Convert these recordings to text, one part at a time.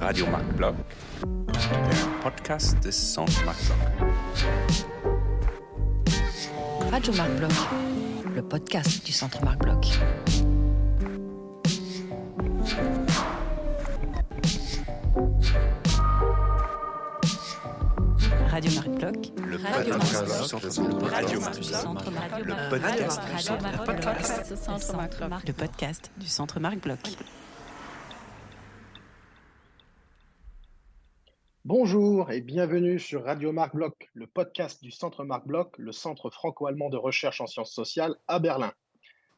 Radio Marc Block, der Podcast des Centre Marc Block. Radio Marc Bloch, le podcast du Centre Marc Bloch. Radio Le Radio le podcast du Centre Marc Bloch. Bonjour et bienvenue sur Radio Marc Bloch, le podcast du Centre Marc Bloch, le centre franco-allemand de recherche en sciences sociales à Berlin.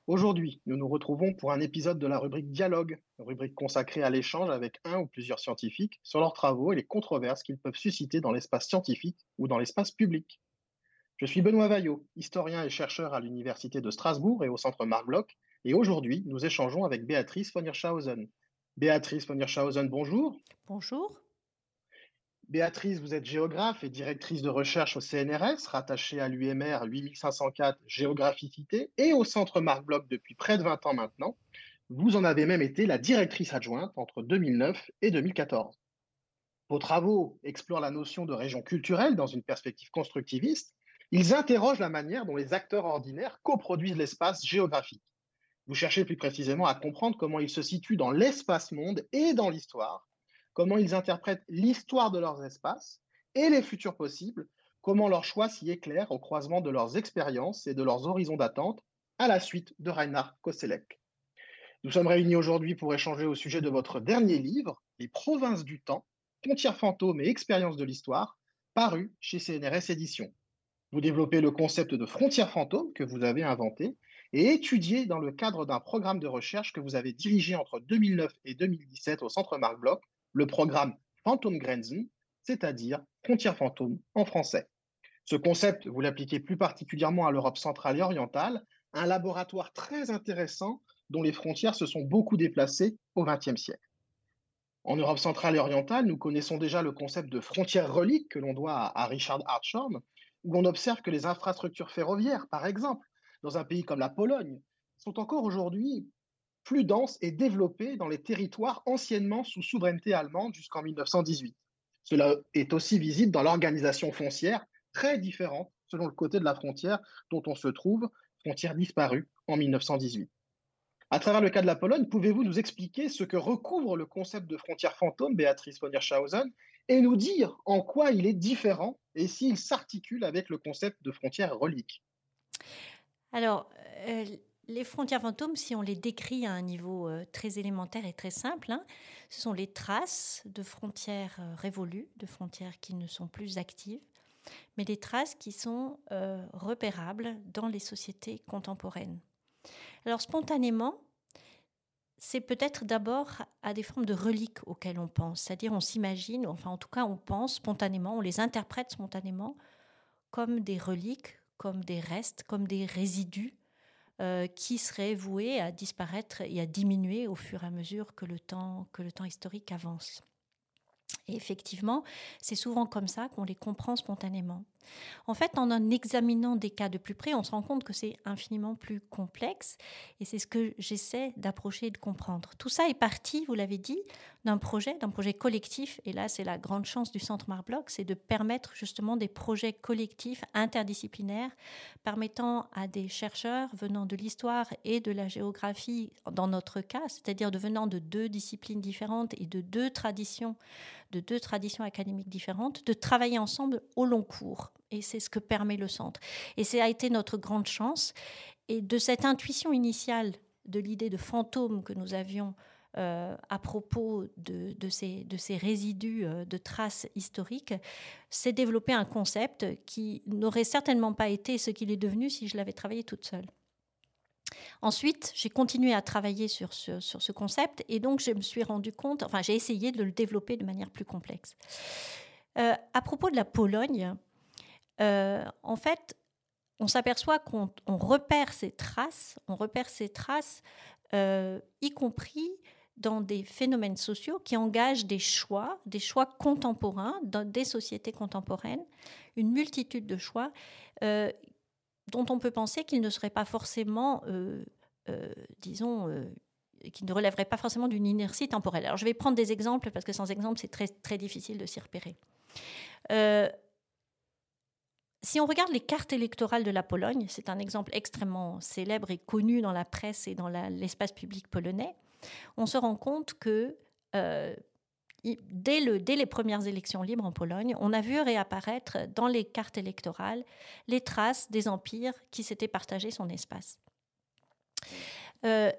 Aujourd'hui, nous nous retrouvons pour un épisode de la rubrique Dialogue, rubrique consacrée à l'échange avec un ou plusieurs scientifiques sur leurs travaux et les controverses qu'ils peuvent susciter dans l'espace scientifique ou dans l'espace public. Je suis Benoît Vaillot, historien et chercheur à l'Université de Strasbourg et au Centre Marc et aujourd'hui, nous échangeons avec Béatrice von Hirschhausen. Béatrice von Hirschhausen, bonjour. Bonjour. Béatrice, vous êtes géographe et directrice de recherche au CNRS, rattachée à l'UMR 8504 Géographicité et au Centre Marc Bloch depuis près de 20 ans maintenant. Vous en avez même été la directrice adjointe entre 2009 et 2014. Vos travaux explorent la notion de région culturelle dans une perspective constructiviste. Ils interrogent la manière dont les acteurs ordinaires coproduisent l'espace géographique. Vous cherchez plus précisément à comprendre comment ils se situent dans l'espace-monde et dans l'histoire comment ils interprètent l'histoire de leurs espaces et les futurs possibles, comment leur choix s'y éclaire au croisement de leurs expériences et de leurs horizons d'attente à la suite de Reinhard Koselleck. Nous sommes réunis aujourd'hui pour échanger au sujet de votre dernier livre, Les provinces du temps, frontières fantômes et expériences de l'histoire, paru chez CNRS Éditions. Vous développez le concept de frontières fantômes que vous avez inventé et étudié dans le cadre d'un programme de recherche que vous avez dirigé entre 2009 et 2017 au Centre Marc Bloch le programme Phantomgrenzen, c'est-à-dire frontières fantômes en français. Ce concept, vous l'appliquez plus particulièrement à l'Europe centrale et orientale, un laboratoire très intéressant dont les frontières se sont beaucoup déplacées au XXe siècle. En Europe centrale et orientale, nous connaissons déjà le concept de frontières reliques que l'on doit à, Richard Hartshorne, où on observe que les infrastructures ferroviaires, par exemple, dans un pays comme la Pologne, sont encore aujourd'hui plus dense et développée dans les territoires anciennement sous souveraineté allemande jusqu'en 1918. Cela est aussi visible dans l'organisation foncière, très différente selon le côté de la frontière dont on se trouve, frontière disparue en 1918. À travers le cas de la Pologne, pouvez-vous nous expliquer ce que recouvre le concept de frontière fantôme, Béatrice von Hirschhausen, et nous dire en quoi il est différent et s'il s'articule avec le concept de frontière relique? Alors, euh, les frontières fantômes, si on les décrit à un niveau euh, très élémentaire et très simple, hein, ce sont les traces de frontières euh, révolues, de frontières qui ne sont plus actives, mais des traces qui sont euh, repérables dans les sociétés contemporaines. Alors, spontanément, c'est peut-être d'abord à des formes de reliques auxquelles on pense, c'est-à-dire on s'imagine, enfin en tout cas on pense spontanément, on les interprète spontanément comme des reliques, comme des restes, comme des résidus euh, qui seraient voués à disparaître et à diminuer au fur et à mesure que le temps, que le temps historique avance. Et effectivement, c'est souvent comme ça qu'on les comprend spontanément. En fait, en en examinant des cas de plus près, on se rend compte que c'est infiniment plus complexe et c'est ce que j'essaie d'approcher et de comprendre. Tout ça est parti, vous l'avez dit, d'un projet, d'un projet collectif. Et là, c'est la grande chance du Centre Marc Bloch, c'est de permettre justement des projets collectifs interdisciplinaires permettant à des chercheurs venant de l'histoire et de la géographie, dans notre cas, c'est-à-dire de venant de deux disciplines différentes et de deux traditions, de deux traditions académiques différentes, de travailler ensemble au long cours. Et c'est ce que permet le centre. Et ça a été notre grande chance. Et de cette intuition initiale de l'idée de fantôme que nous avions euh, à propos de, ces, résidus euh, de traces historiques, s'est développé un concept qui n'aurait certainement pas été ce qu'il est devenu si je l'avais travaillé toute seule. Ensuite, j'ai continué à travailler sur ce, sur ce, concept et donc je me suis rendu compte, enfin j'ai essayé de le développer de manière plus complexe. Euh, à propos de la Pologne, euh, en fait, on s'aperçoit qu'on repère ces traces, on repère ces traces, euh, y compris dans des phénomènes sociaux qui engagent des choix, des choix contemporains dans des sociétés contemporaines, une multitude de choix euh, dont on peut penser qu'ils ne seraient pas forcément disons, qui ne relèverait pas forcément d'une inertie temporelle. Alors je vais prendre des exemples parce que sans exemple, c'est très, très difficile de s'y repérer. Si on regarde les cartes électorales de la Pologne, c'est un exemple extrêmement célèbre et connu dans la presse et dans l'espace public polonais, on se rend compte que euh, dès, le, dès, les premières élections libres en Pologne, on a vu réapparaître dans les cartes électorales les traces des empires qui s'étaient partagés son espace. Euh,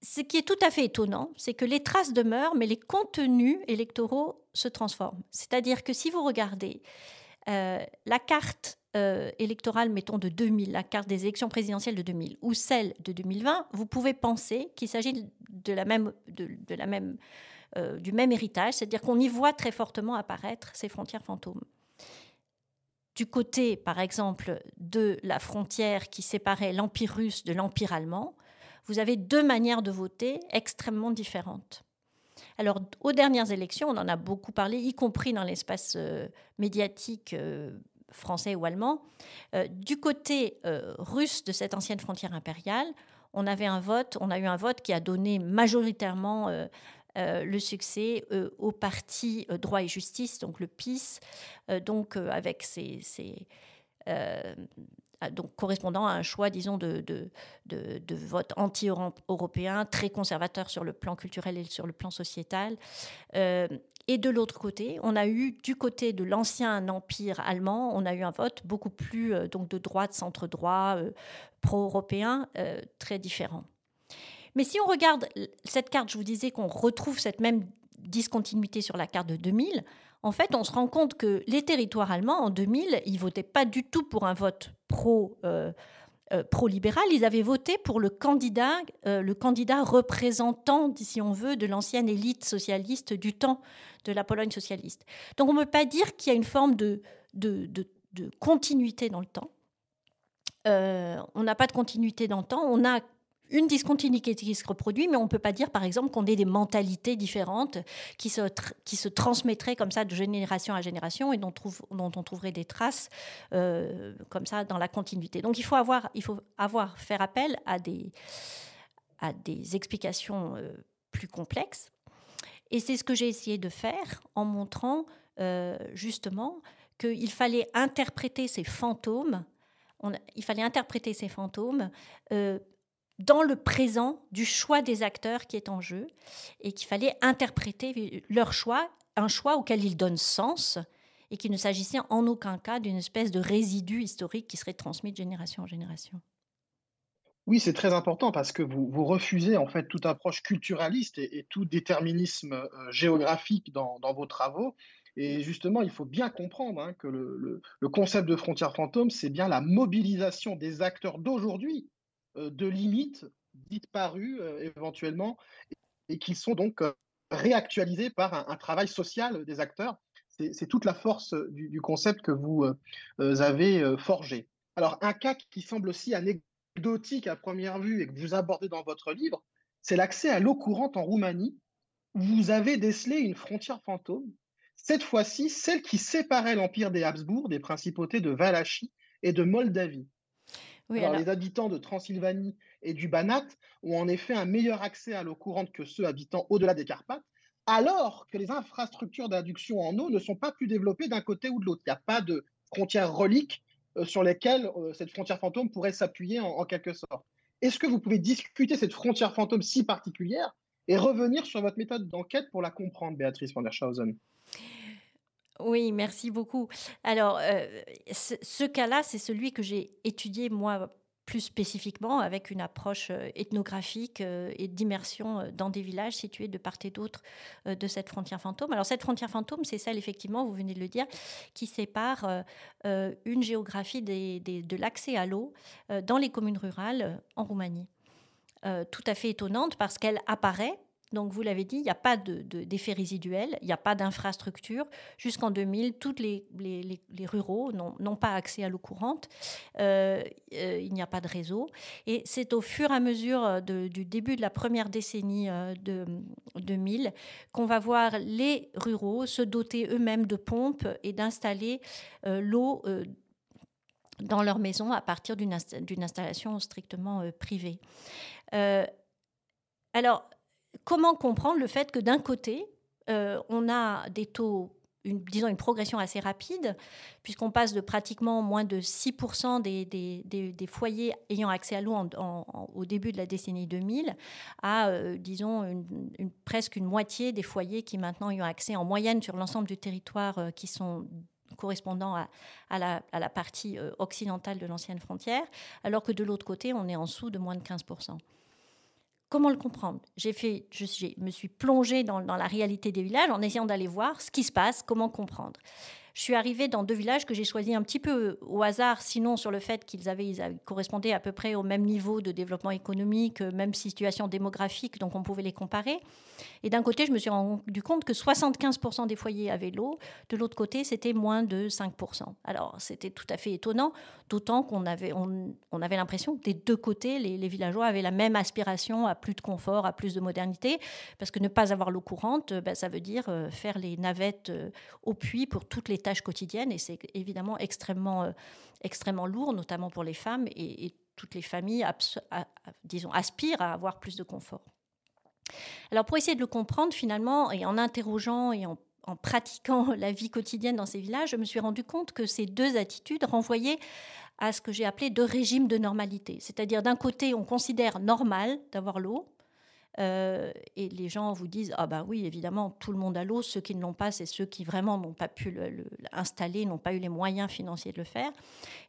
ce qui est tout à fait étonnant, c'est que les traces demeurent, mais les contenus électoraux se transforment. C'est-à-dire que si vous regardez euh, la carte euh, électorale, mettons, de 2000, la carte des élections présidentielles de 2000, ou celle de 2020, vous pouvez penser qu'il s'agit de la même, euh, du même héritage, c'est-à-dire qu'on y voit très fortement apparaître ces frontières fantômes. Du côté, par exemple, de la frontière qui séparait l'Empire russe de l'Empire allemand, vous avez deux manières de voter extrêmement différentes. Alors, aux dernières élections, on en a beaucoup parlé, y compris dans l'espace euh, médiatique euh, français ou allemand. Euh, du côté russe de cette ancienne frontière impériale, on avait un vote, on a eu un vote qui a donné majoritairement le succès au parti droit et justice, donc le PIS, donc avec ses, donc correspondant à un choix, disons, de, de, de, vote anti-européen, très conservateur sur le plan culturel et sur le plan sociétal. Euh, et de l'autre côté, on a eu, du côté de l'ancien empire allemand, on a eu un vote beaucoup plus euh, donc de droite, centre-droit, euh, pro-européen, très différent. Mais si on regarde cette carte, je vous disais qu'on retrouve cette même discontinuité sur la carte de 2000 en fait, on se rend compte que les territoires allemands, en 2000, ils votaient pas du tout pour un vote. Euh, euh, pro-libéral, ils avaient voté pour le candidat, euh, le candidat représentant, si on veut, de l'ancienne élite socialiste du temps de la Pologne socialiste. Donc on ne peut pas dire qu'il y a une forme de, de, de continuité dans le temps. on n'a pas de continuité dans le temps. On a une discontinuité qui se reproduit, mais on ne peut pas dire, par exemple, qu'on ait des mentalités différentes qui se, qui se transmettraient comme ça de génération à génération et dont, trouve, dont on trouverait des traces euh, comme ça dans la continuité. Donc il faut avoir, il faut avoir faire appel à des, à des explications euh, plus complexes. Et c'est ce que j'ai essayé de faire en montrant euh, justement qu'il fallait interpréter ces fantômes il fallait interpréter ces fantômes dans le présent du choix des acteurs qui est en jeu et qu'il fallait interpréter leur choix, un choix auquel ils donnent sens et qu'il ne s'agissait en aucun cas d'une espèce de résidu historique qui serait transmis de génération en génération. Oui, c'est très important parce que vous, vous, refusez en fait toute approche culturaliste et, tout déterminisme euh, géographique dans, vos travaux. Et justement, il faut bien comprendre hein, que le, le, concept de frontière fantôme, c'est bien la mobilisation des acteurs d'aujourd'hui de limites dites parues euh, éventuellement et qui sont donc euh, réactualisées par un, travail social des acteurs. C'est toute la force du, concept que vous avez forgé. Alors, un cas qui semble aussi anecdotique à première vue et que vous abordez dans votre livre, c'est l'accès à l'eau courante en Roumanie. Vous avez décelé une frontière fantôme, cette fois-ci celle qui séparait l'empire des Habsbourg des principautés de Valachie et de Moldavie. Les habitants de Transylvanie et du Banat ont en effet un meilleur accès à l'eau courante que ceux habitant au-delà des Carpates, alors que les infrastructures d'adduction en eau ne sont pas plus développées d'un côté ou de l'autre. Il n'y a pas de frontières reliques euh, sur lesquelles euh, cette frontière fantôme pourrait s'appuyer en, quelque sorte. Est-ce que vous pouvez discuter cette frontière fantôme si particulière et revenir sur votre méthode d'enquête pour la comprendre, Béatrice von der Schausen? Oui, merci beaucoup. Alors, euh, ce, cas-là, c'est celui que j'ai étudié moi plus spécifiquement avec une approche euh, ethnographique euh, et d'immersion dans des villages situés de part et d'autre de cette frontière fantôme. Alors cette frontière fantôme, c'est celle, effectivement, vous venez de le dire, qui sépare une géographie de l'accès à l'eau dans les communes rurales en Roumanie. tout à fait étonnante parce qu'elle apparaît donc, vous l'avez dit, il n'y a pas d'effet de, résiduel, il n'y a pas d'infrastructure. Jusqu'en 2000, tous les, ruraux n'ont pas accès à l'eau courante. Euh, euh, il n'y a pas de réseau. Et c'est au fur et à mesure euh, du début de la première décennie de 2000 qu'on va voir les ruraux se doter eux-mêmes de pompes et d'installer l'eau dans leur maison à partir d'une installation strictement privée. alors, comment comprendre le fait que d'un côté, on a des taux une, disons, une progression assez rapide, puisqu'on passe de pratiquement moins de 6% des, des, des, foyers ayant accès à l'eau au début de la décennie 2000 à, euh, disons, presque une moitié des foyers qui maintenant y ont accès en moyenne sur l'ensemble du territoire euh, qui sont correspondant à, la, à la, partie euh, occidentale de l'ancienne frontière, alors que de l'autre côté, on est en dessous de moins de 15%. Comment le comprendre? J'ai fait, je, me suis plongée dans, dans, la réalité des villages en essayant d'aller voir ce qui se passe, comment comprendre. Je suis arrivée dans deux villages que j'ai choisis un petit peu au hasard, sinon sur le fait qu'ils avaient, ils correspondaient à peu près au même niveau de développement économique, même situation démographique, donc on pouvait les comparer. Et d'un côté, je me suis rendu compte que 75% des foyers avaient l'eau, de l'autre côté, c'était moins de 5%. Alors c'était tout à fait étonnant, d'autant qu'on avait, on, avait l'impression que des deux côtés, les, villageois avaient la même aspiration à plus de confort, à plus de modernité, parce que ne pas avoir l'eau courante, ben, ça veut dire euh, faire les navettes euh, au puits pour toutes les quotidienne et c'est évidemment extrêmement, euh, extrêmement lourd, notamment pour les femmes et, toutes les familles, disons, aspirent à avoir plus de confort. Alors pour essayer de le comprendre finalement et en interrogeant et en, en pratiquant la vie quotidienne dans ces villages, je me suis rendu compte que ces deux attitudes renvoyaient à ce que j'ai appelé deux régimes de normalité. C'est-à-dire d'un côté, on considère normal d'avoir l'eau, euh, et les gens vous disent ah bah oui évidemment tout le monde a l'eau. Ceux qui ne l'ont pas c'est ceux qui vraiment n'ont pas pu l'installer n'ont pas eu les moyens financiers de le faire.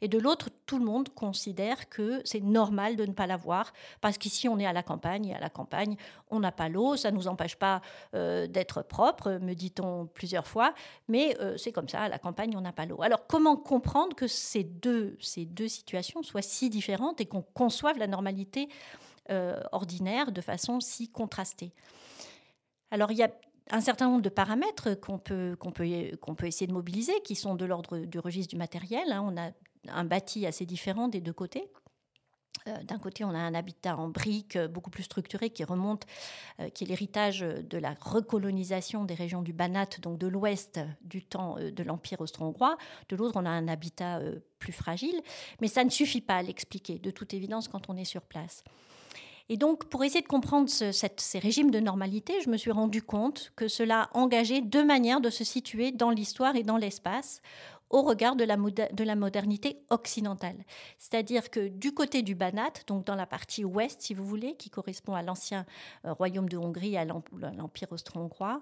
Et de l'autre tout le monde considère que c'est normal de ne pas l'avoir. Parce qu'ici on est à la campagne et à la campagne on n'a pas l'eau. Ça nous empêche pas euh, d'être propre me dit-on plusieurs fois. Mais euh, c'est comme ça à la campagne on n'a pas l'eau. Alors comment comprendre que ces deux ces deux situations soient si différentes et qu'on conçoive la normalité euh, ordinaire de façon si contrastée. Alors il y a un certain nombre de paramètres qu'on peut, qu'on peut, qu'on peut essayer de mobiliser, qui sont de l'ordre du registre du matériel. Hein. On a un bâti assez différent des deux côtés. Euh, d'un côté, on a un habitat en briques euh, beaucoup plus structuré qui remonte, qui est l'héritage de la recolonisation des régions du Banat, donc de l'ouest du temps de l'Empire austro-hongrois. De l'autre, on a un habitat plus fragile, mais ça ne suffit pas à l'expliquer, de toute évidence, quand on est sur place. Et donc, pour essayer de comprendre ces régimes de normalité, je me suis rendu compte que cela engageait deux manières de se situer dans l'histoire et dans l'espace, au regard de la, de la modernité occidentale. C'est-à-dire que du côté du Banat, donc dans la partie ouest, si vous voulez, qui correspond à l'ancien euh, royaume de Hongrie, à l'Empire austro-hongrois,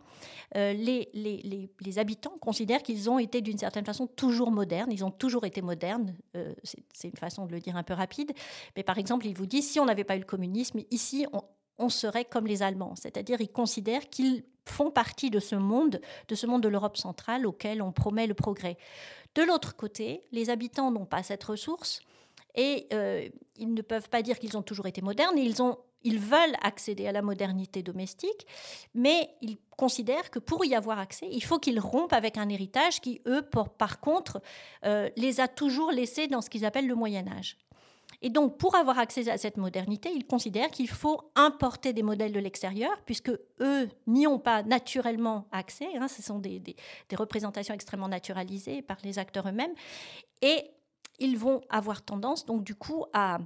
euh, les, habitants considèrent qu'ils ont été d'une certaine façon toujours modernes, ils ont toujours été modernes, euh, c'est une façon de le dire un peu rapide, mais par exemple, ils vous disent, si on n'avait pas eu le communisme, ici, on, on serait comme les Allemands, c'est-à-dire ils considèrent qu'ils font partie de ce monde, de ce monde de l'Europe centrale auquel on promet le progrès. De l'autre côté, les habitants n'ont pas cette ressource et euh, ils ne peuvent pas dire qu'ils ont toujours été modernes. Ils, ont, ils veulent accéder à la modernité domestique, mais ils considèrent que pour y avoir accès, il faut qu'ils rompent avec un héritage qui, eux, par contre, euh, les a toujours laissés dans ce qu'ils appellent le Moyen Âge. Et donc, pour avoir accès à cette modernité, ils considèrent qu'il faut importer des modèles de l'extérieur, puisque eux n'y ont pas naturellement accès. Hein, ce sont des, représentations extrêmement naturalisées par les acteurs eux-mêmes. Et ils vont avoir tendance, donc, du coup, à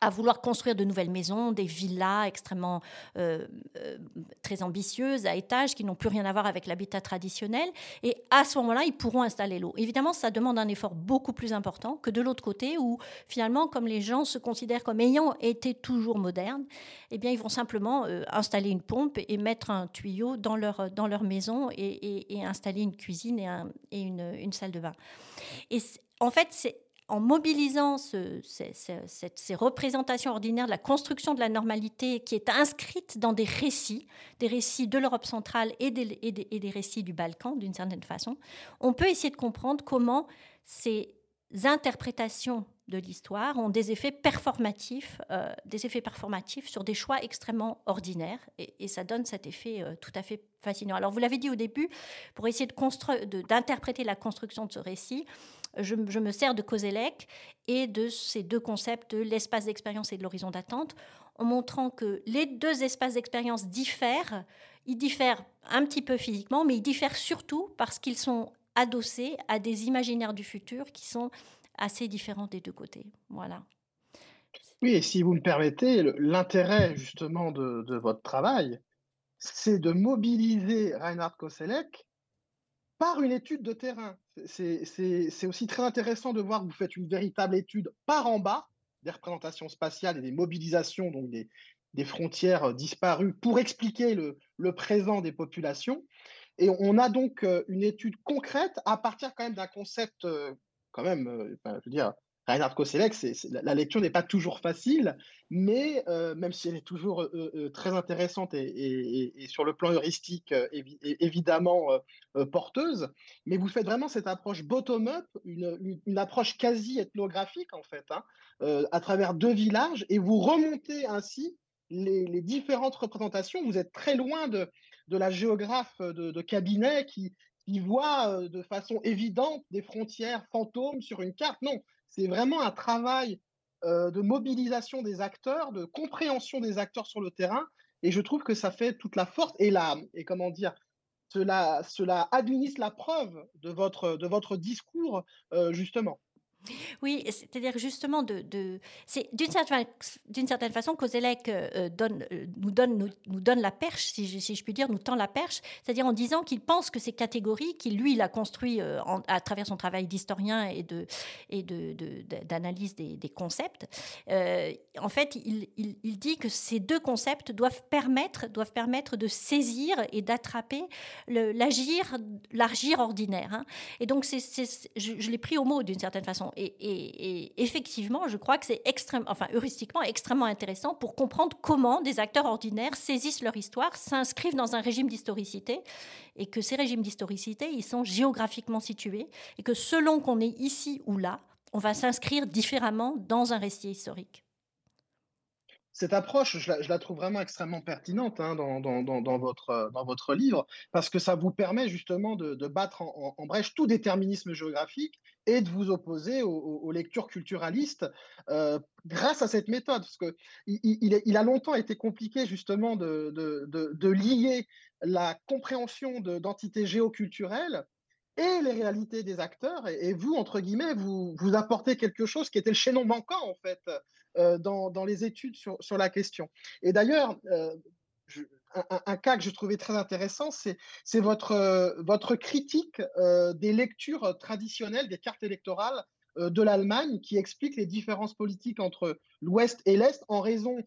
à vouloir construire de nouvelles maisons, des villas extrêmement euh, euh, très ambitieuses à étages qui n'ont plus rien à voir avec l'habitat traditionnel. Et à ce moment-là, ils pourront installer l'eau. Évidemment, ça demande un effort beaucoup plus important que de l'autre côté, où finalement, comme les gens se considèrent comme ayant été toujours modernes, eh bien, ils vont simplement euh, installer une pompe et mettre un tuyau dans leur, dans leur maison et, installer une cuisine et, et une, une salle de bain. Et en fait, c'est en mobilisant ces, représentations ordinaires de la construction de la normalité qui est inscrite dans des récits, des récits de l'Europe centrale et des, récits du Balkan, d'une certaine façon, on peut essayer de comprendre comment ces interprétations de l'histoire ont des effets performatifs, euh, des effets performatifs sur des choix extrêmement ordinaires, et, ça donne cet effet euh, tout à fait fascinant. Alors vous l'avez dit au début, pour essayer d'interpréter la construction de ce récit, je, me sers de Kozelek et de ces deux concepts de l'espace d'expérience et de l'horizon d'attente, en montrant que les deux espaces d'expérience diffèrent. Ils diffèrent un petit peu physiquement, mais ils diffèrent surtout parce qu'ils sont adossés à des imaginaires du futur qui sont assez différents des deux côtés. Voilà. Oui, et si vous me permettez, l'intérêt justement de, de, votre travail, c'est de mobiliser Reinhard Koselleck par une étude de terrain. C'est aussi très intéressant de voir que vous faites une véritable étude par en bas des représentations spatiales et des mobilisations, donc des, frontières disparues, pour expliquer le, le, présent des populations. Et on a donc euh, une étude concrète à partir quand même d'un concept, euh, quand même, euh, je veux dire, Reinhard Koselleck, la lecture n'est pas toujours facile, mais euh, même si elle est toujours euh, euh, très intéressante et, sur le plan heuristique évidemment porteuse, mais vous faites vraiment cette approche bottom-up, une, approche quasi ethnographique en fait, hein, à travers deux villages, et vous remontez ainsi les, différentes représentations. Vous êtes très loin de, la géographe de, cabinet qui, qui voit de façon évidente des frontières fantômes sur une carte. Non, c'est vraiment un travail euh, de mobilisation des acteurs, de compréhension des acteurs sur le terrain. Et je trouve que ça fait toute la force et la, et comment dire, cela, cela administre la preuve de votre, discours, euh, justement. Oui, c'est-à-dire justement de, c'est d'une certaine, d'une certaine façon Kozelek euh, donne, euh, nous, donne, nous, donne la perche, si je, puis dire, nous tend la perche, c'est-à-dire en disant qu'il pense que ces catégories, qu'il lui, il a construit euh, à travers son travail d'historien et, de, et de, d'analyse des, concepts, en fait, il, il, il, dit que ces deux concepts doivent permettre, doivent permettre de saisir et d'attraper l'agir, l'agir ordinaire. Hein. Et donc, c'est, je l'ai pris au mot d'une certaine façon. Et, effectivement, je crois que c'est extrêmement, enfin, heuristiquement extrêmement intéressant pour comprendre comment des acteurs ordinaires saisissent leur histoire, s'inscrivent dans un régime d'historicité, et que ces régimes d'historicité, ils sont géographiquement situés, et que selon qu'on est ici ou là, on va s'inscrire différemment dans un récit historique cette approche, je la, trouve vraiment extrêmement pertinente hein, dans, dans, votre, livre, parce que ça vous permet justement de, battre en, brèche tout déterminisme géographique et de vous opposer aux, lectures culturalistes euh, grâce à cette méthode. Parce qu'il il, a longtemps été compliqué justement de, lier la compréhension d'entités géoculturelles et les réalités des acteurs. Et, vous, entre guillemets, vous, apportez quelque chose qui était le chaînon manquant, en fait, euh, dans, dans, les études sur, sur, la question. Et d'ailleurs, euh, un, cas que je trouvais très intéressant, c'est votre, euh, votre critique des lectures traditionnelles des cartes électorales de l'Allemagne qui explique les différences politiques entre l'Ouest et l'Est en raison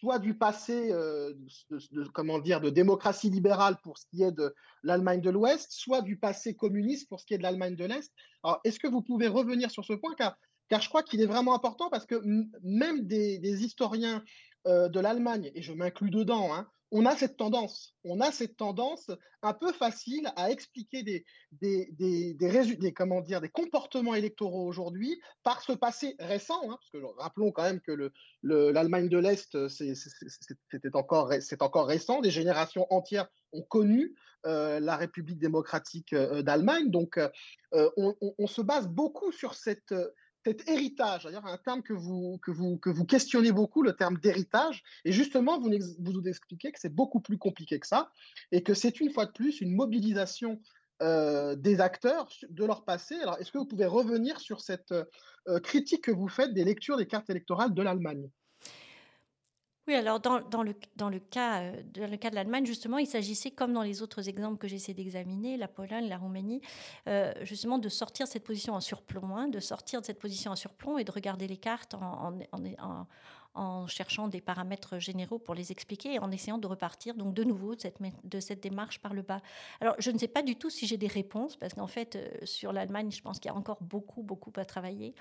soit du passé, euh, de, comment dire, de démocratie libérale pour ce qui est de l'Allemagne de l'Ouest, soit du passé communiste pour ce qui est de l'Allemagne de l'Est. Alors, est-ce que vous pouvez revenir sur ce point car, car je crois qu'il est vraiment important parce que même des, historiens euh, de l'Allemagne, et je m'inclus dedans, hein, on a cette tendance, on a cette tendance un peu facile à expliquer des, des, des, des, comment dire, des comportements électoraux aujourd'hui par ce passé récent, hein, parce que rappelons quand même que l'Allemagne le, de l'Est, c'était encore, c'est encore récent, des générations entières ont connu euh, la République démocratique euh, d'Allemagne, donc euh, on, on, se base beaucoup sur cette cet héritage, d'ailleurs un terme que vous, que, vous, que vous questionnez beaucoup, le terme d'héritage, et justement, vous, vous expliquez que c'est beaucoup plus compliqué que ça, et que c'est une fois de plus une mobilisation euh, des acteurs de leur passé. Alors, est-ce que vous pouvez revenir sur cette euh, critique que vous faites des lectures des cartes électorales de l'Allemagne? Oui, alors dans, le, dans, le cas, euh, dans le cas de l'Allemagne, justement, il s'agissait, comme dans les autres exemples que j'essaie d'examiner, la Pologne, la Roumanie, euh, justement de sortir de cette position en surplomb, hein, de sortir de cette position en surplomb et de regarder les cartes en cherchant des paramètres généraux pour les expliquer et en essayant de repartir donc de nouveau de cette, de cette démarche par le bas. Alors je ne sais pas du tout si j'ai des réponses parce qu'en fait euh, sur l'Allemagne je pense qu'il y a encore beaucoup beaucoup à travailler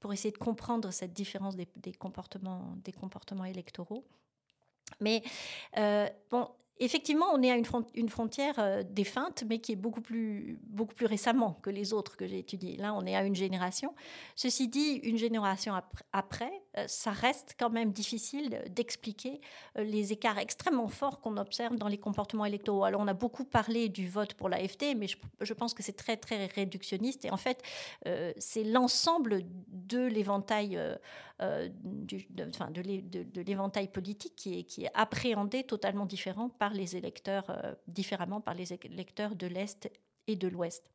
pour essayer de comprendre cette différence des, des comportements des comportements électoraux. Mais euh, bon, Effectivement, on est à une, frontière euh, défunte, mais qui est beaucoup plus, beaucoup plus récemment que les autres que j'ai étudiées. Là, on est à une génération. Ceci dit, une génération après, ça reste quand même difficile d'expliquer euh, les écarts extrêmement forts qu'on observe dans les comportements électoraux. Alors, on a beaucoup parlé du vote pour l'AFD, mais je, pense que c'est très, très réductionniste. Et en fait, c'est l'ensemble de l'éventail politique qui est, appréhendé totalement différent par les électeurs, euh, différemment par les électeurs de l'Est et de l'Ouest.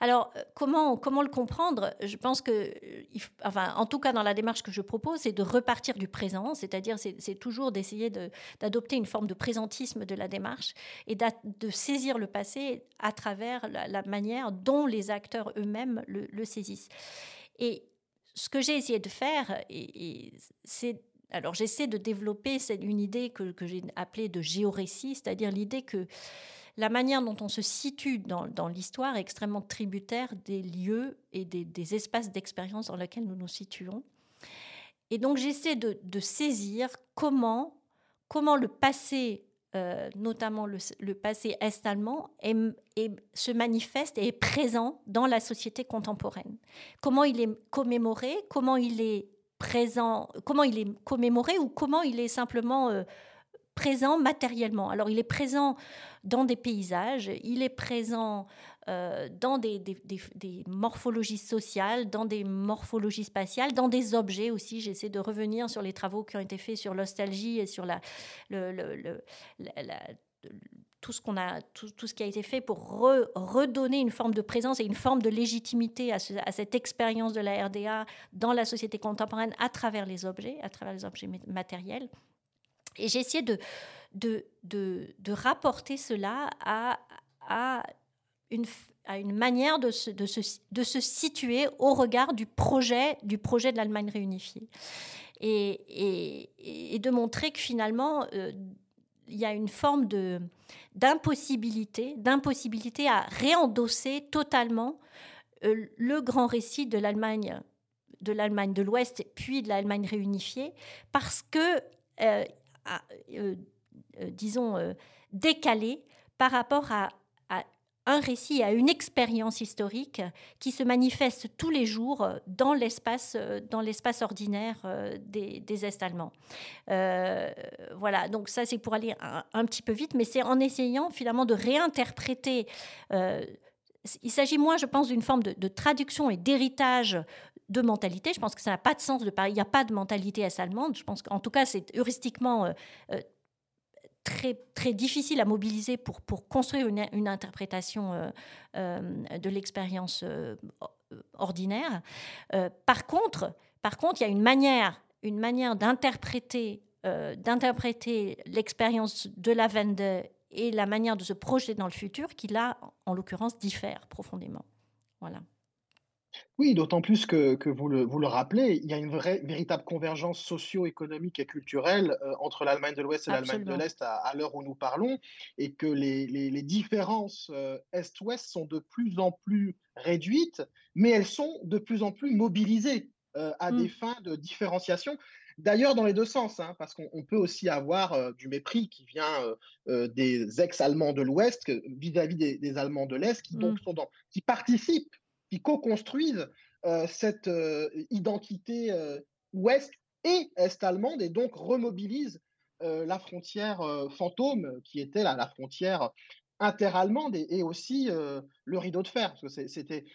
Alors, euh, comment, le comprendre? Je pense que, euh, enfin, en tout cas, dans la démarche que je propose, c'est de repartir du présent, c'est-à-dire c'est toujours d'essayer d'adopter une forme de présentisme de la démarche et de saisir le passé à travers la, manière dont les acteurs eux-mêmes le, saisissent. Et ce que j'ai essayé de faire, c'est alors j'essaie de développer une idée que, que j'ai appelée de géorécit, c'est-à-dire l'idée que la manière dont on se situe dans, l'histoire est extrêmement tributaire des lieux et des, espaces d'expérience dans lesquels nous nous situons. Et donc j'essaie de, saisir comment, comment le passé, euh, notamment le, passé est-allemand, se manifeste et est présent dans la société contemporaine. Comment il est commémoré, comment il est présent, comment il est commémoré ou comment il est simplement... Euh, présent matériellement. Alors il est présent dans des paysages, il est présent euh, dans des, morphologies sociales, dans des morphologies spatiales, dans des objets aussi. J'essaie de revenir sur les travaux qui ont été faits sur l'ostalgie et sur tout ce, a, tout, ce qui a été fait pour redonner une forme de présence et une forme de légitimité à, à cette expérience de la RDA dans la société contemporaine à travers les objets, à travers les objets matériels. Et j'ai essayé de, de, de, rapporter cela à, à, une, à une manière de se, de, se, de se situer au regard du projet, du projet de l'Allemagne réunifiée. Et, et, et, de montrer que finalement, euh, il y a une forme de, d'impossibilité, d'impossibilité à réendosser totalement euh, le grand récit de l'Allemagne de l'Allemagne de l'Ouest puis de l'Allemagne réunifiée parce que euh, euh, euh, disons, euh, décalé par rapport à, un récit, à une expérience historique qui se manifeste tous les jours dans l'espace, dans l'espace ordinaire des, Est-Allemands. voilà, donc ça c'est pour aller un, petit peu vite, mais c'est en essayant finalement de réinterpréter. il s'agit moins, je pense, d'une forme de traduction et d'héritage de mentalité. Je pense que ça n'a pas de sens de parler. Il n'y a pas de mentalité est-allemande. Je pense qu'en tout cas, c'est heuristiquement euh, euh, très, très difficile à mobiliser pour, pour construire une, interprétation euh, de l'expérience ordinaire. par, contre, par contre, il y a une manière, une manière d'interpréter d'interpréter l'expérience de la Wende et la manière de se projeter dans le futur qui, là, en l'occurrence, diffèrent profondément. Voilà. Oui, d'autant plus que, vous, le, vous le rappelez, il y a une vraie, véritable convergence socio-économique et culturelle euh, entre l'Allemagne de l'Ouest et l'Allemagne de l'Est à, l'heure où nous parlons, et que les, les, différences euh, Est-Ouest sont de plus en plus réduites, mais elles sont de plus en plus mobilisées euh, à des mmh. fins de différenciation. D'ailleurs, dans les deux sens, hein, parce qu'on peut aussi avoir du mépris qui vient des ex-Allemands de l'Ouest vis-à-vis des, Allemands de l'Est, qui, donc, mmh. sont dans, qui participent qui co-construisent euh, cette euh, identité euh, ouest et est-allemande et donc remobilisent la frontière fantôme qui était la, la frontière interallemande et, et aussi le rideau de fer. Parce que c'était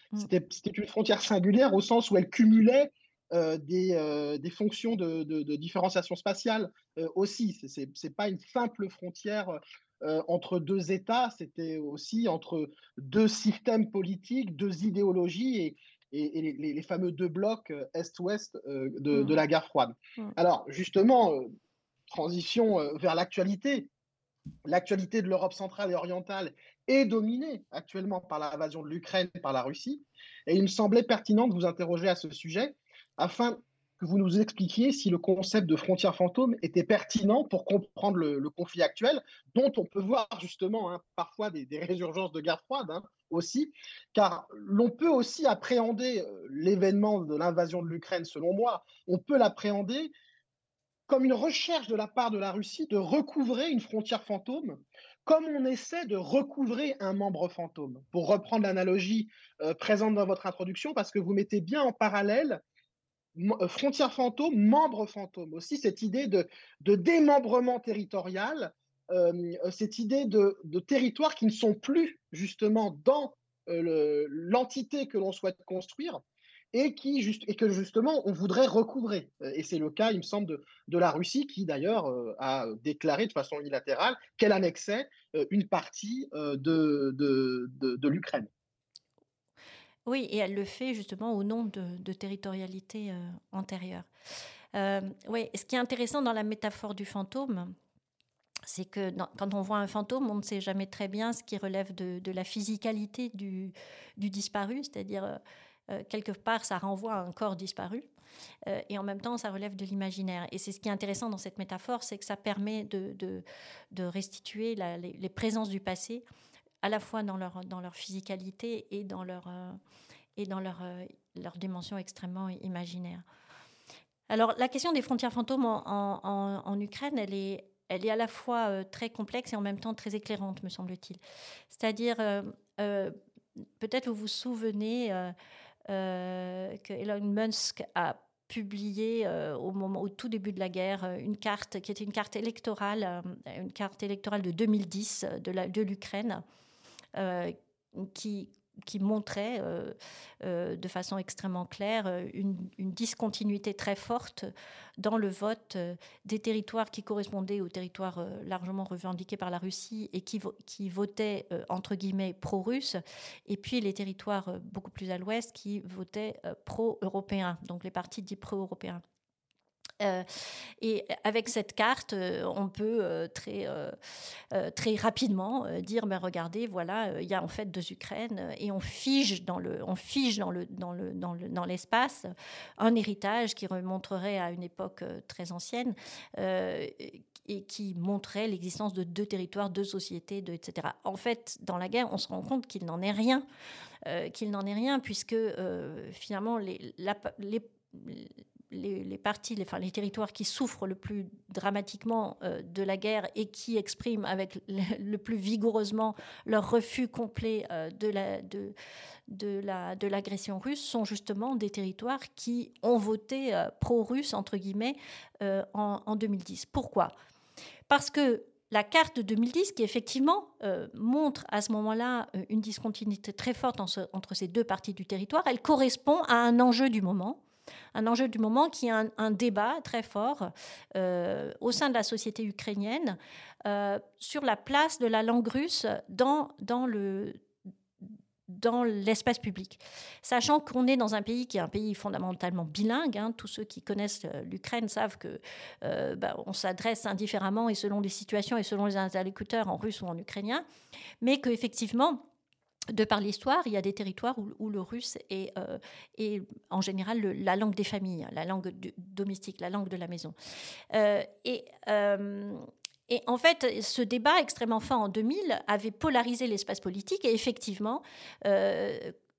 une frontière singulière au sens où elle cumulait des, des, fonctions de, de, différenciation spatiale aussi. Ce n'est pas une simple frontière euh, entre deux États, c'était aussi entre deux systèmes politiques, deux idéologies et, et, les, fameux deux blocs euh, Est-Ouest euh, de, de, mmh. la guerre froide. Mmh. Alors justement, transition vers l'actualité. L'actualité de l'Europe centrale et orientale est dominée actuellement par l'invasion de l'Ukraine par la Russie. Et il me semblait pertinent de vous interroger à ce sujet afin que vous nous expliquiez si le concept de frontière fantôme était pertinent pour comprendre le, conflit actuel, dont on peut voir justement hein, parfois des, résurgences de guerre froide hein, aussi, car l'on peut aussi appréhender euh, l'événement de l'invasion de l'Ukraine, selon moi, on peut l'appréhender comme une recherche de la part de la Russie de recouvrer une frontière fantôme, comme on essaie de recouvrer un membre fantôme, pour reprendre l'analogie euh, présente dans votre introduction, parce que vous mettez bien en parallèle euh, frontière fantôme, membre fantôme. Aussi, cette idée de, démembrement territorial, euh, cette idée de, territoires qui ne sont plus justement dans euh, l'entité que l'on souhaite construire et, qui, que justement on voudrait recouvrer. Et c'est le cas, il me semble, de, la Russie qui d'ailleurs a déclaré de façon unilatérale qu'elle annexait une partie de l'Ukraine. Oui, et elle le fait justement au nom de, territorialité euh, antérieure. Euh, oui, ce qui est intéressant dans la métaphore du fantôme, c'est que quand on voit un fantôme, on ne sait jamais très bien ce qui relève de, la physicalité du, disparu, c'est-à-dire euh, quelque part ça renvoie à un corps disparu. et en même temps, ça relève de l'imaginaire. Et c'est ce qui est intéressant dans cette métaphore, c'est que ça permet de, restituer les, présences du passé à la fois dans leur, dans leur physicalité et dans leur, euh, et dans leur, euh, leur dimension extrêmement imaginaire. Alors la question des frontières fantômes en, Ukraine, elle est, elle est à la fois euh, très complexe et en même temps très éclairante, me semble-t-il. C'est-à-dire, peut-être vous vous souvenez que Elon Musk a publié au moment au tout début de la guerre une carte qui était une carte électorale une carte électorale de 2010 de de l'Ukraine euh, qui, qui montrait euh, euh, de façon extrêmement claire une, discontinuité très forte dans le vote des territoires qui correspondaient aux territoires largement revendiqués par la Russie et qui, qui votaient entre guillemets pro-russes, et puis les territoires beaucoup plus à l'ouest qui votaient pro-européens, donc les partis dits pro-européens. Euh, et avec cette carte, euh, on peut euh, très, très rapidement dire, mais ben, regardez, voilà, il y a en fait deux Ukraines, et on fige dans le, dans le, dans le, dans le, dans l'espace un héritage qui remonterait à une époque très ancienne et qui montrait l'existence de deux territoires, deux sociétés, etc. En fait, dans la guerre, on se rend compte qu'il n'en est rien, qu'il n'en est rien, puisque finalement les les, parties, enfin, les territoires qui souffrent le plus dramatiquement euh, de la guerre et qui expriment avec le, plus vigoureusement leur refus complet euh, de la, de, de, la, de l'agression russe sont justement des territoires qui ont voté euh, pro-russe, entre guillemets, en, 2010. Pourquoi? Parce que la carte de 2010, qui effectivement montre à ce moment-là une discontinuité très forte entre ces deux parties du territoire, elle correspond à un enjeu du moment un enjeu du moment qui est un, débat très fort euh, au sein de la société ukrainienne euh, sur la place de la langue russe dans, dans le dans l'espace public. Sachant qu'on est dans un pays qui est un pays fondamentalement bilingue, hein, tous ceux qui connaissent euh, l'Ukraine savent que bah, on s'adresse indifféremment et selon les situations et selon les interlocuteurs en russe ou en ukrainien, mais qu'effectivement, de par l'histoire, il y a des territoires où, le russe est, euh, en général la langue des familles, la langue domestique, la langue de la maison. Euh, et, euh, et, en fait, ce débat extrêmement fort en 2000 avait polarisé l'espace politique et effectivement,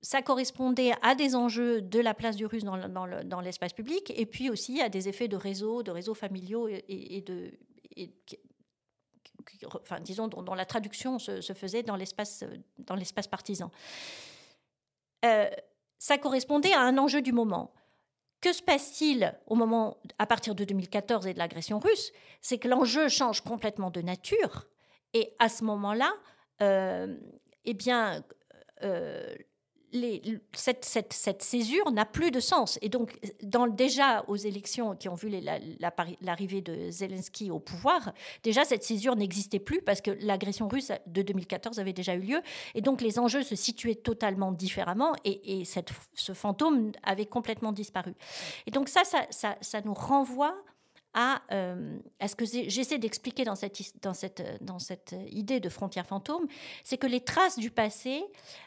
ça correspondait à des enjeux de la place du russe dans, l'espace public et puis aussi à des effets de réseaux, de réseaux familiaux et, de, disons, dont, la traduction se, faisait dans l'espace, dans l'espace partisan. Euh, ça correspondait à un enjeu du moment. Que se passe-t-il au moment, à partir de 2014 et de l'agression russe? C'est que l'enjeu change complètement de nature. Et à ce moment-là, euh, eh bien, euh, cette, césure n'a plus de sens. Et donc, dans, déjà aux élections qui ont vu l'arrivée de Zelensky au pouvoir, déjà cette césure n'existait plus parce que l'agression russe de 2014 avait déjà eu lieu. Et donc, les enjeux se situaient totalement différemment et, ce fantôme avait complètement disparu. Et donc, ça, ça, ça nous renvoie à, euh, ce que j'essaie d'expliquer dans cette, dans cette idée de frontière fantôme, c'est que les traces du passé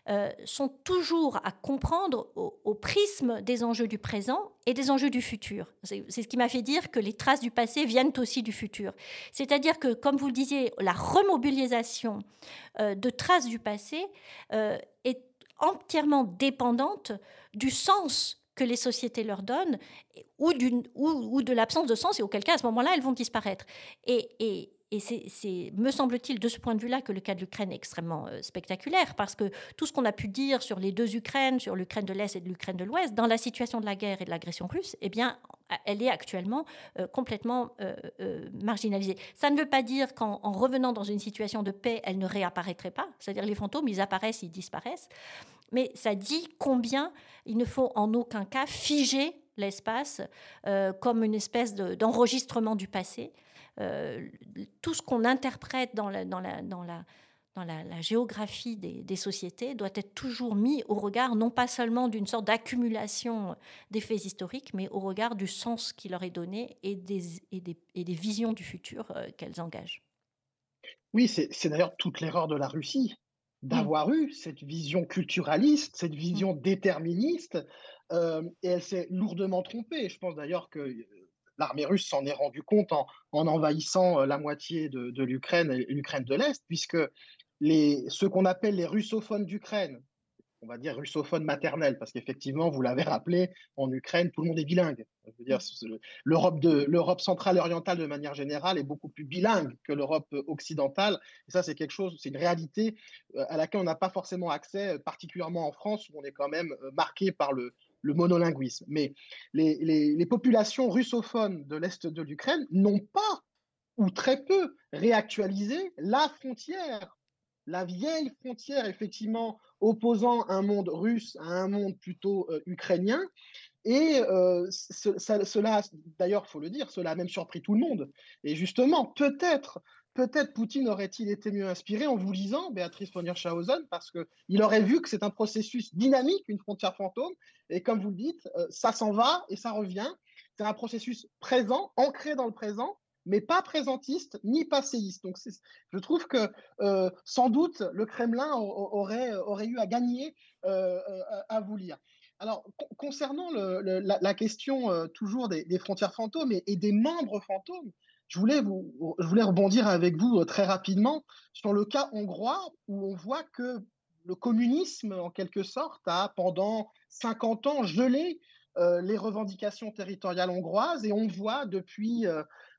euh, sont toujours à comprendre au, prisme des enjeux du présent et des enjeux du futur. C'est ce qui m'a fait dire que les traces du passé viennent aussi du futur. C'est-à-dire que, comme vous le disiez, la remobilisation euh, de traces du passé est entièrement dépendante du sens que les sociétés leur donnent, ou, ou, de l'absence de sens, et auquel cas, à ce moment-là, elles vont disparaître. Et, et, et c'est, me semble-t-il, de ce point de vue-là, que le cas de l'Ukraine est extrêmement euh, spectaculaire, parce que tout ce qu'on a pu dire sur les deux Ukraines, sur l'Ukraine de l'Est et de l'Ukraine de l'Ouest, dans la situation de la guerre et de l'agression russe, eh bien, elle est actuellement euh, complètement euh, marginalisée. Ça ne veut pas dire qu'en revenant dans une situation de paix, elle ne réapparaîtrait pas. C'est-à-dire les fantômes, ils apparaissent, ils disparaissent. Mais ça dit combien il ne faut en aucun cas figer l'espace comme une espèce d'enregistrement du passé. Euh, tout ce qu'on interprète dans la, géographie des, sociétés doit être toujours mis au regard non pas seulement d'une sorte d'accumulation des faits historiques, mais au regard du sens qui leur est donné et des, et des, visions du futur euh, qu'elles engagent. Oui, c'est d'ailleurs toute l'erreur de la Russie d'avoir eu cette vision culturaliste, cette vision mmh. déterministe, euh, et elle s'est lourdement trompée. Je pense d'ailleurs que euh, l'armée russe s'en est rendu compte en, envahissant la moitié de, de l'Ukraine et l'Ukraine de l'Est, puisque les, ce qu'on appelle les russophones d'Ukraine, on va dire russophones maternels, parce qu'effectivement, vous l'avez rappelé, en Ukraine, tout le monde est bilingue. l'Europe centrale et orientale, de manière générale, est beaucoup plus bilingue que l'Europe occidentale. Et ça, c'est quelque chose, c'est une réalité euh, à laquelle on n'a pas forcément accès, particulièrement en France, où on est quand même euh, marqué par le, monolinguisme. Mais les, les populations russophones de l'Est de l'Ukraine n'ont pas, ou très peu, réactualisé la frontière la vieille frontière, effectivement, opposant un monde russe à un monde plutôt euh, ukrainien. Et euh, cela, d'ailleurs, il faut le dire, cela a même surpris tout le monde. Et justement, peut-être, peut-être Poutine aurait-il été mieux inspiré en vous lisant Béatrice von Hirschhausen, parce qu'il aurait vu que c'est un processus dynamique, une frontière fantôme. Et comme vous le dites, euh, ça s'en va et ça revient. C'est un processus présent, ancré dans le présent, mais pas présentiste ni passéiste. Donc je trouve que euh, sans doute le Kremlin aurait, aurait eu à gagner euh, euh, à vous lire. Alors, concernant la, question toujours des, frontières fantômes et, des membres fantômes, je voulais, vous, je voulais rebondir avec vous très rapidement sur le cas hongrois où on voit que le communisme, en quelque sorte, a pendant 50 ans gelé les revendications territoriales hongroises et on voit depuis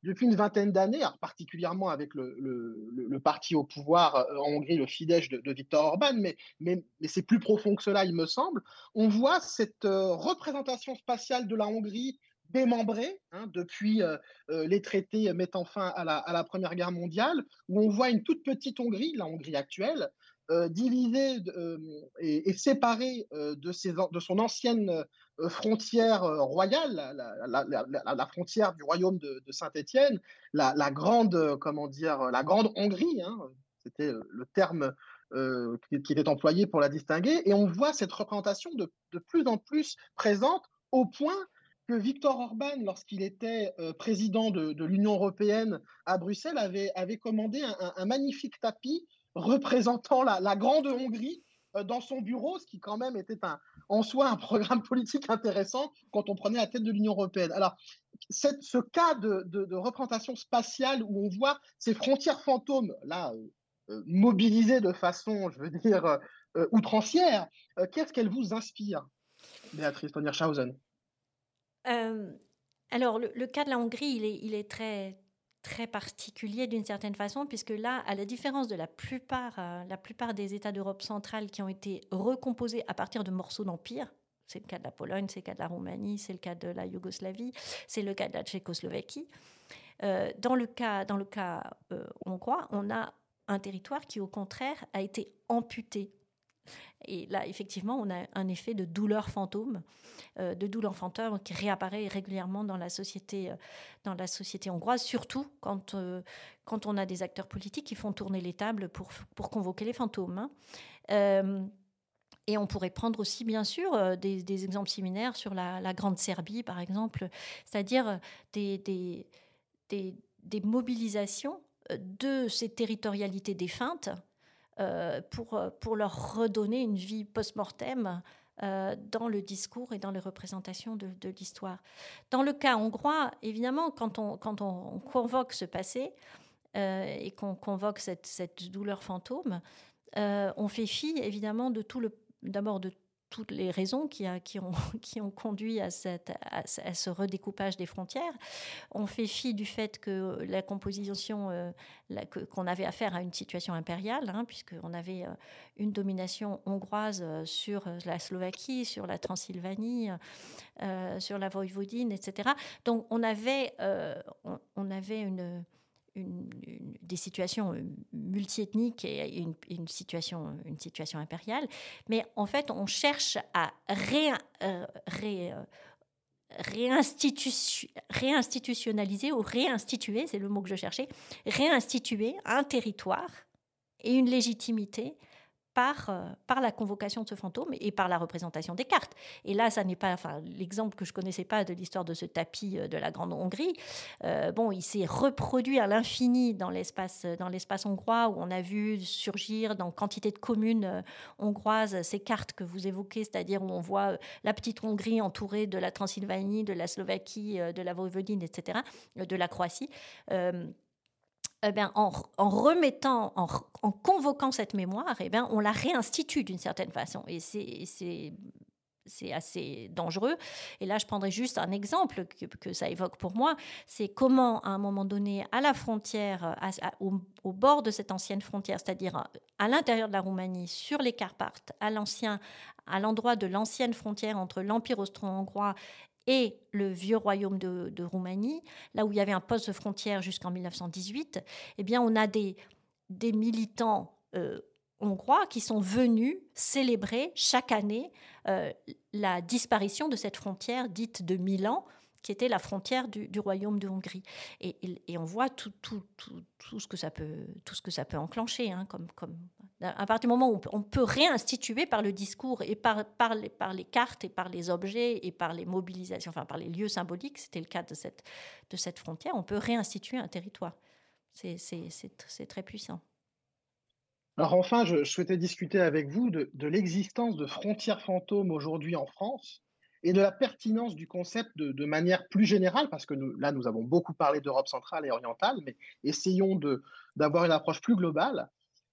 depuis une vingtaine d'années, particulièrement avec le, parti au pouvoir euh, en Hongrie, le Fidesz de, Viktor Orban, mais c'est plus profond que cela, il me semble, on voit cette euh, représentation spatiale de la Hongrie démembrée hein, depuis euh, les traités mettant fin à la, à la, Première Guerre mondiale, où on voit une toute petite Hongrie, la Hongrie actuelle, divisée et, et, séparée de, ses, de son ancienne euh, frontière euh, royale, la, frontière du royaume de, Saint-Étienne, la, grande, euh, comment dire, la grande Hongrie, hein, c'était le terme qui, était employé pour la distinguer, et on voit cette représentation de, plus en plus présente au point que Viktor Orban, lorsqu'il était président de, l'Union européenne à Bruxelles, avait, avait commandé un, magnifique tapis représentant la, grande Hongrie dans son bureau, ce qui quand même était un, en soi un programme politique intéressant quand on prenait la tête de l'Union européenne. Alors, ce cas de, représentation spatiale où on voit ces frontières fantômes, là, euh, euh, mobilisées de façon, je veux dire, euh, outrancière, qu'est-ce qu'elle vous inspire, Béatrice von Hirschhausen alors, le, cas de la Hongrie, il est très, très particulier d'une certaine façon, puisque là, à la différence de la plupart, euh, la plupart des États d'Europe centrale qui ont été recomposés à partir de morceaux d'empire, c'est le cas de la Pologne, c'est le cas de la Roumanie, c'est le cas de la Yougoslavie, c'est le cas de la Tchécoslovaquie. Euh, dans le cas, dans le cas euh, hongrois, on a un territoire qui, au contraire, a été amputé et là, effectivement, on a un effet de douleur fantôme, euh, de douleur fantôme qui réapparaît régulièrement dans la société, euh, dans la société hongroise, surtout quand, euh, quand on a des acteurs politiques qui font tourner les tables pour, pour convoquer les fantômes. Hein. et on pourrait prendre aussi, bien sûr, des, exemples similaires sur la, Grande Serbie, par exemple, c'est-à-dire des, des, des, mobilisations de ces territorialités défuntes pour, euh, pour leur redonner une vie post-mortem euh, dans le discours et dans les représentations de, l'histoire. Dans le cas hongrois, évidemment, quand on, quand on, convoque ce passé et qu'on convoque cette, cette, douleur fantôme, on fait fi évidemment de tout le, d'abord de toutes les raisons qui, ont, conduit à, ce redécoupage des frontières. On fait fi du fait que la composition, euh, qu'on avait affaire à une situation impériale, hein, puisqu'on avait euh, une domination hongroise euh, sur la Slovaquie, sur la Transylvanie, sur la Voïvodine, etc. Donc on avait, on avait une des situations euh, multiethniques et une, une, situation, une situation impériale. Mais en fait, on cherche à ré, euh, ré, euh, réinstitutionnaliser ou réinstituer, c'est le mot que je cherchais, réinstituer un territoire et une légitimité par, euh, par la convocation de ce fantôme et par la représentation des cartes. Et là, ça n'est pas, l'exemple que je connaissais pas de l'histoire de ce tapis euh, de la Grande Hongrie. Euh, bon, il s'est reproduit à l'infini dans l'espace, hongrois où on a vu surgir dans quantité de communes hongroises ces cartes que vous évoquez, c'est-à-dire où on voit la petite Hongrie entourée de la Transylvanie, de la Slovaquie, de la Voïvodine, etc., de la Croatie. Eh en, remettant, en, convoquant cette mémoire, eh bien, on la réinstitue d'une certaine façon. Et c'est assez dangereux. Et là, je prendrai juste un exemple que, ça évoque pour moi. C'est comment, à un moment donné, à la frontière, au, bord de cette ancienne frontière, c'est-à-dire à, l'intérieur de la Roumanie, sur les Carpates, à à l'endroit de l'ancienne frontière entre l'Empire austro-hongrois et le vieux royaume de, Roumanie, là où il y avait un poste de frontière jusqu'en 1918, eh bien, on a des, militants euh, hongrois qui sont venus célébrer chaque année euh, la disparition de cette frontière dite de Milan, qui était la frontière du, royaume de Hongrie. Et, on voit tout, ce que ça peut, enclencher, hein, comme à partir du moment où on peut, réinstituer par le discours et par, les, cartes et par les objets et par les mobilisations, enfin par les lieux symboliques, c'était le cas de cette, frontière, on peut réinstituer un territoire. C'est très puissant. Alors enfin, je, souhaitais discuter avec vous de, l'existence de frontières fantômes aujourd'hui en France et de la pertinence du concept de, manière plus générale, parce que là, nous avons beaucoup parlé d'Europe centrale et orientale, mais essayons d'avoir une approche plus globale.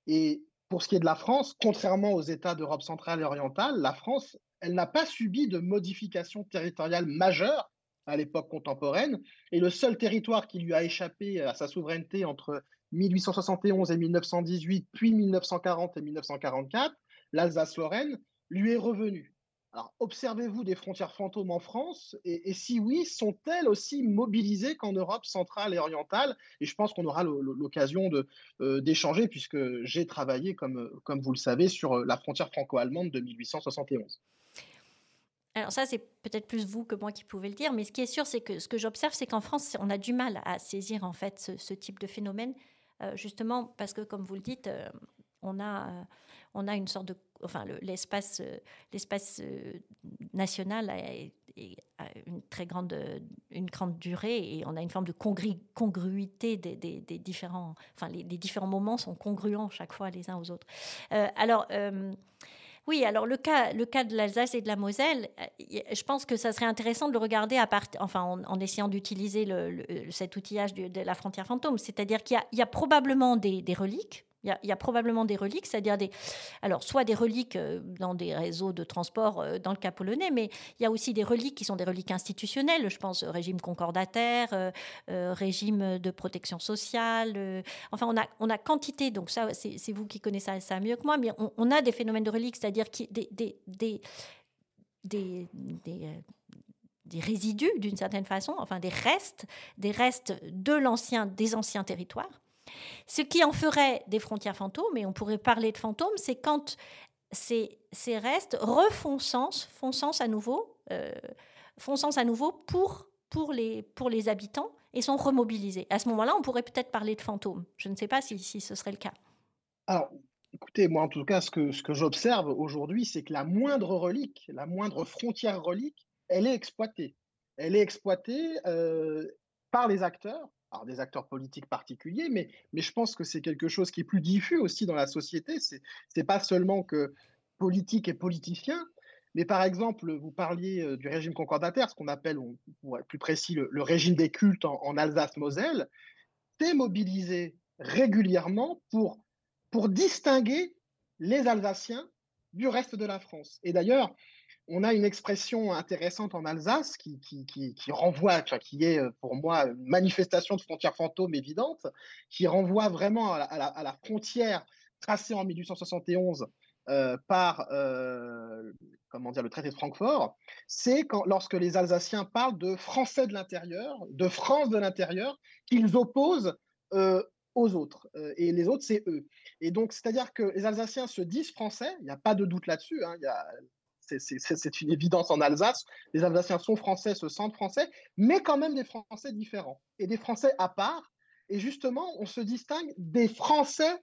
Et pour ce qui est de la France, contrairement aux États d'Europe centrale et orientale, la France, elle n'a pas subi de modifications territoriales majeures à l'époque contemporaine. Et le seul territoire qui lui a échappé à sa souveraineté entre 1871 et 1918, puis 1940 et 1944, l'Alsace-Lorraine, lui est revenu. Alors, observez-vous des frontières fantômes en France? Et, si oui, sont-elles aussi mobilisées qu'en Europe centrale et orientale? Et je pense qu'on aura l'occasion euh, d'échanger puisque j'ai travaillé, comme, comme vous le savez, sur euh, la frontière franco-allemande de 1871. Alors ça, c'est peut-être plus vous que moi qui pouvez le dire, mais ce qui est sûr, c'est que ce que j'observe, c'est qu'en France, on a du mal à saisir en fait ce, type de phénomène, euh, justement parce que, comme vous le dites, on a on a une sorte de enfin l'espace euh, euh, national a, une très grande une grande durée et on a une forme de congruité des, différents enfin les, différents moments sont congruents chaque fois les uns aux autres euh, alors oui, alors le cas, le cas de l'Alsace et de la Moselle, je pense que ça serait intéressant de le regarder enfin, en, essayant d'utiliser cet outillage de, la frontière fantôme. C'est-à-dire qu'il y, a probablement des reliques, il y, a, probablement des reliques, c'est-à-dire des, alors soit des reliques euh, dans des réseaux de transport euh, dans le cas polonais, mais il y a aussi des reliques qui sont des reliques institutionnelles. Je pense au régime concordataire, euh, régime de protection sociale. enfin, on a, on a quantité. Donc ça, c'est vous qui connaissez ça, mieux que moi, mais on, a des phénomènes de reliques, c'est-à-dire qui, des, des, des, des, des résidus d'une certaine façon, enfin des restes, des restes de l'ancien, des anciens territoires ce qui en ferait des frontières fantômes, et on pourrait parler de fantômes, c'est quand ces, restes refont sens, font sens à nouveau, euh, font sens à nouveau pour, les, habitants et sont remobilisés. À ce moment-là, on pourrait peut-être parler de fantômes. Je ne sais pas si, ce serait le cas. Alors, écoutez, moi en tout cas, ce que, ce que j'observe aujourd'hui, c'est que la moindre relique, la moindre frontière relique, elle est exploitée. Elle est exploitée euh, par les acteurs alors des acteurs politiques particuliers, mais, mais je pense que c'est quelque chose qui est plus diffus aussi dans la société. C'est n'est pas seulement que politique et politiciens, mais par exemple, vous parliez euh, du régime concordataire, ce qu'on appelle, pour être plus précis, le, régime des cultes en, Alsace-Moselle, c'est mobilisé régulièrement pour, pour distinguer les Alsaciens du reste de la France. Et d'ailleurs, on a une expression intéressante en Alsace qui, renvoie, qui est euh, pour moi une manifestation de frontière fantôme évidente, qui renvoie vraiment à la, frontière tracée en 1871 euh, par euh, comment dire, le traité de Francfort, c'est lorsque les Alsaciens parlent de Français de l'intérieur, de France de l'intérieur, qu'ils opposent autres. et les autres, c'est eux. Et donc, c'est-à-dire que les Alsaciens se disent français, il n'y a pas de doute là-dessus. Hein, c'est une évidence en Alsace. Les Alsaciens sont français, se sentent français, mais quand même des Français différents et des Français à part. Et justement, on se distingue des Français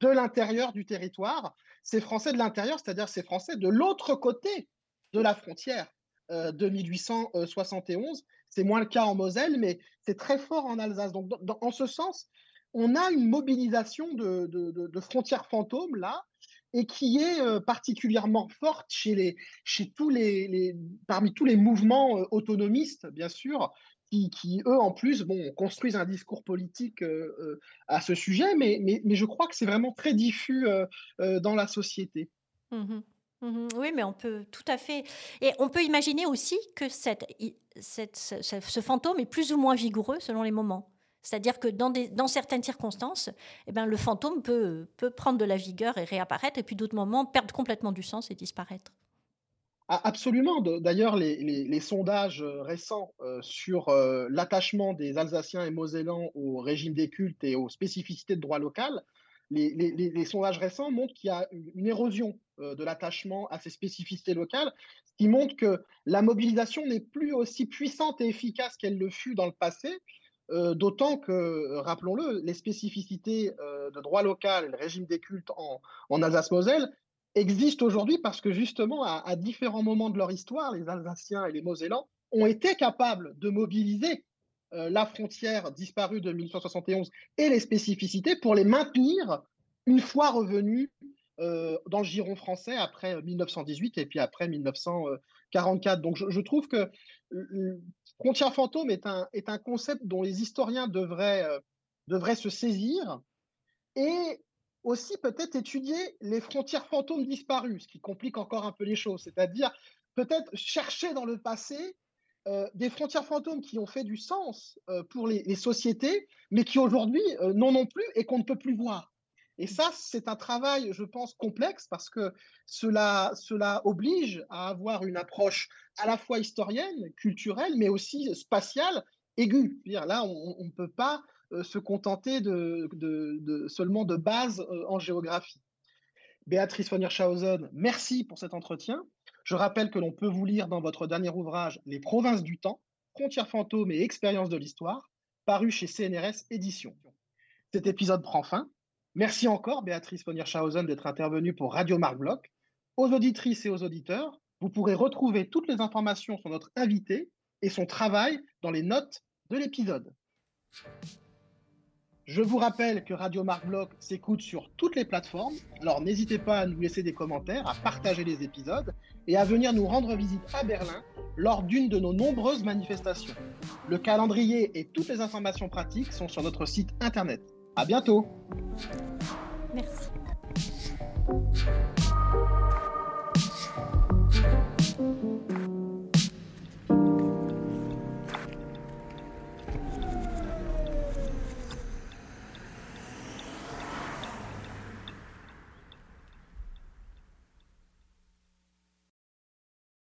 de l'intérieur du territoire. Ces Français de l'intérieur, c'est-à-dire ces Français de l'autre côté de la frontière euh, de 1871. C'est moins le cas en Moselle, mais c'est très fort en Alsace. Donc, en ce sens, on a une mobilisation de, frontières fantômes là, et qui est euh, particulièrement forte chez tous les, parmi tous les mouvements euh, autonomistes, bien sûr, qui, eux, en plus, bon, construisent un discours politique euh, à ce sujet, mais, je crois que c'est vraiment très diffus dans la société. Mmh mmh oui, mais on peut tout à fait. Et on peut imaginer aussi que ce fantôme est plus ou moins vigoureux selon les moments. C'est-à-dire que dans, certaines circonstances, eh ben, le fantôme peut, prendre de la vigueur et réapparaître, et puis d'autres moments perdre complètement du sens et disparaître. Ah, absolument. D'ailleurs, les, sondages euh, récents euh, sur euh, l'attachement des Alsaciens et Mosellans au régime des cultes et aux spécificités de droit local, les sondages récents montrent qu'il y a une érosion de l'attachement à ces spécificités locales, ce qui montre que la mobilisation n'est plus aussi puissante et efficace qu'elle le fut dans le passé, euh, d'autant que, rappelons-le, les spécificités euh, de droit local et le régime des cultes en, Alsace-Moselle existent aujourd'hui parce que justement, à, différents moments de leur histoire, les Alsaciens et les Mosellans ont été capables de mobiliser euh, la frontière disparue de 1871 et les spécificités pour les maintenir une fois revenus dans le giron français après 1918 et puis après 1944. Donc je trouve que Frontière fantôme est un, concept dont les historiens devraient, euh, devraient se saisir et aussi peut-être étudier les frontières fantômes disparues, ce qui complique encore un peu les choses, c'est-à-dire peut-être chercher dans le passé euh, des frontières fantômes qui ont fait du sens euh, pour les, sociétés, mais qui aujourd'hui n'en ont plus et qu'on ne peut plus voir. Et ça, c'est un travail, je pense, complexe parce que cela, oblige à avoir une approche à la fois historienne, culturelle, mais aussi spatiale, aiguë. Là, on ne peut pas euh, se contenter de, seulement de base euh, en géographie. Béatrice von Hirschhausen, merci pour cet entretien. Je rappelle que l'on peut vous lire dans votre dernier ouvrage Les provinces du temps, frontières fantômes et expériences de l'histoire, paru chez CNRS Éditions. Cet épisode prend fin. Merci encore, Béatrice von Hirschhausen, d'être intervenue pour Radio Marc Bloch. Aux auditrices et aux auditeurs, vous pourrez retrouver toutes les informations sur notre invité et son travail dans les notes de l'épisode. Je vous rappelle que Radio Marc Bloch s'écoute sur toutes les plateformes, alors n'hésitez pas à nous laisser des commentaires, à partager les épisodes et à venir nous rendre visite à Berlin lors d'une de nos nombreuses manifestations. Le calendrier et toutes les informations pratiques sont sur notre site internet. À bientôt. Merci.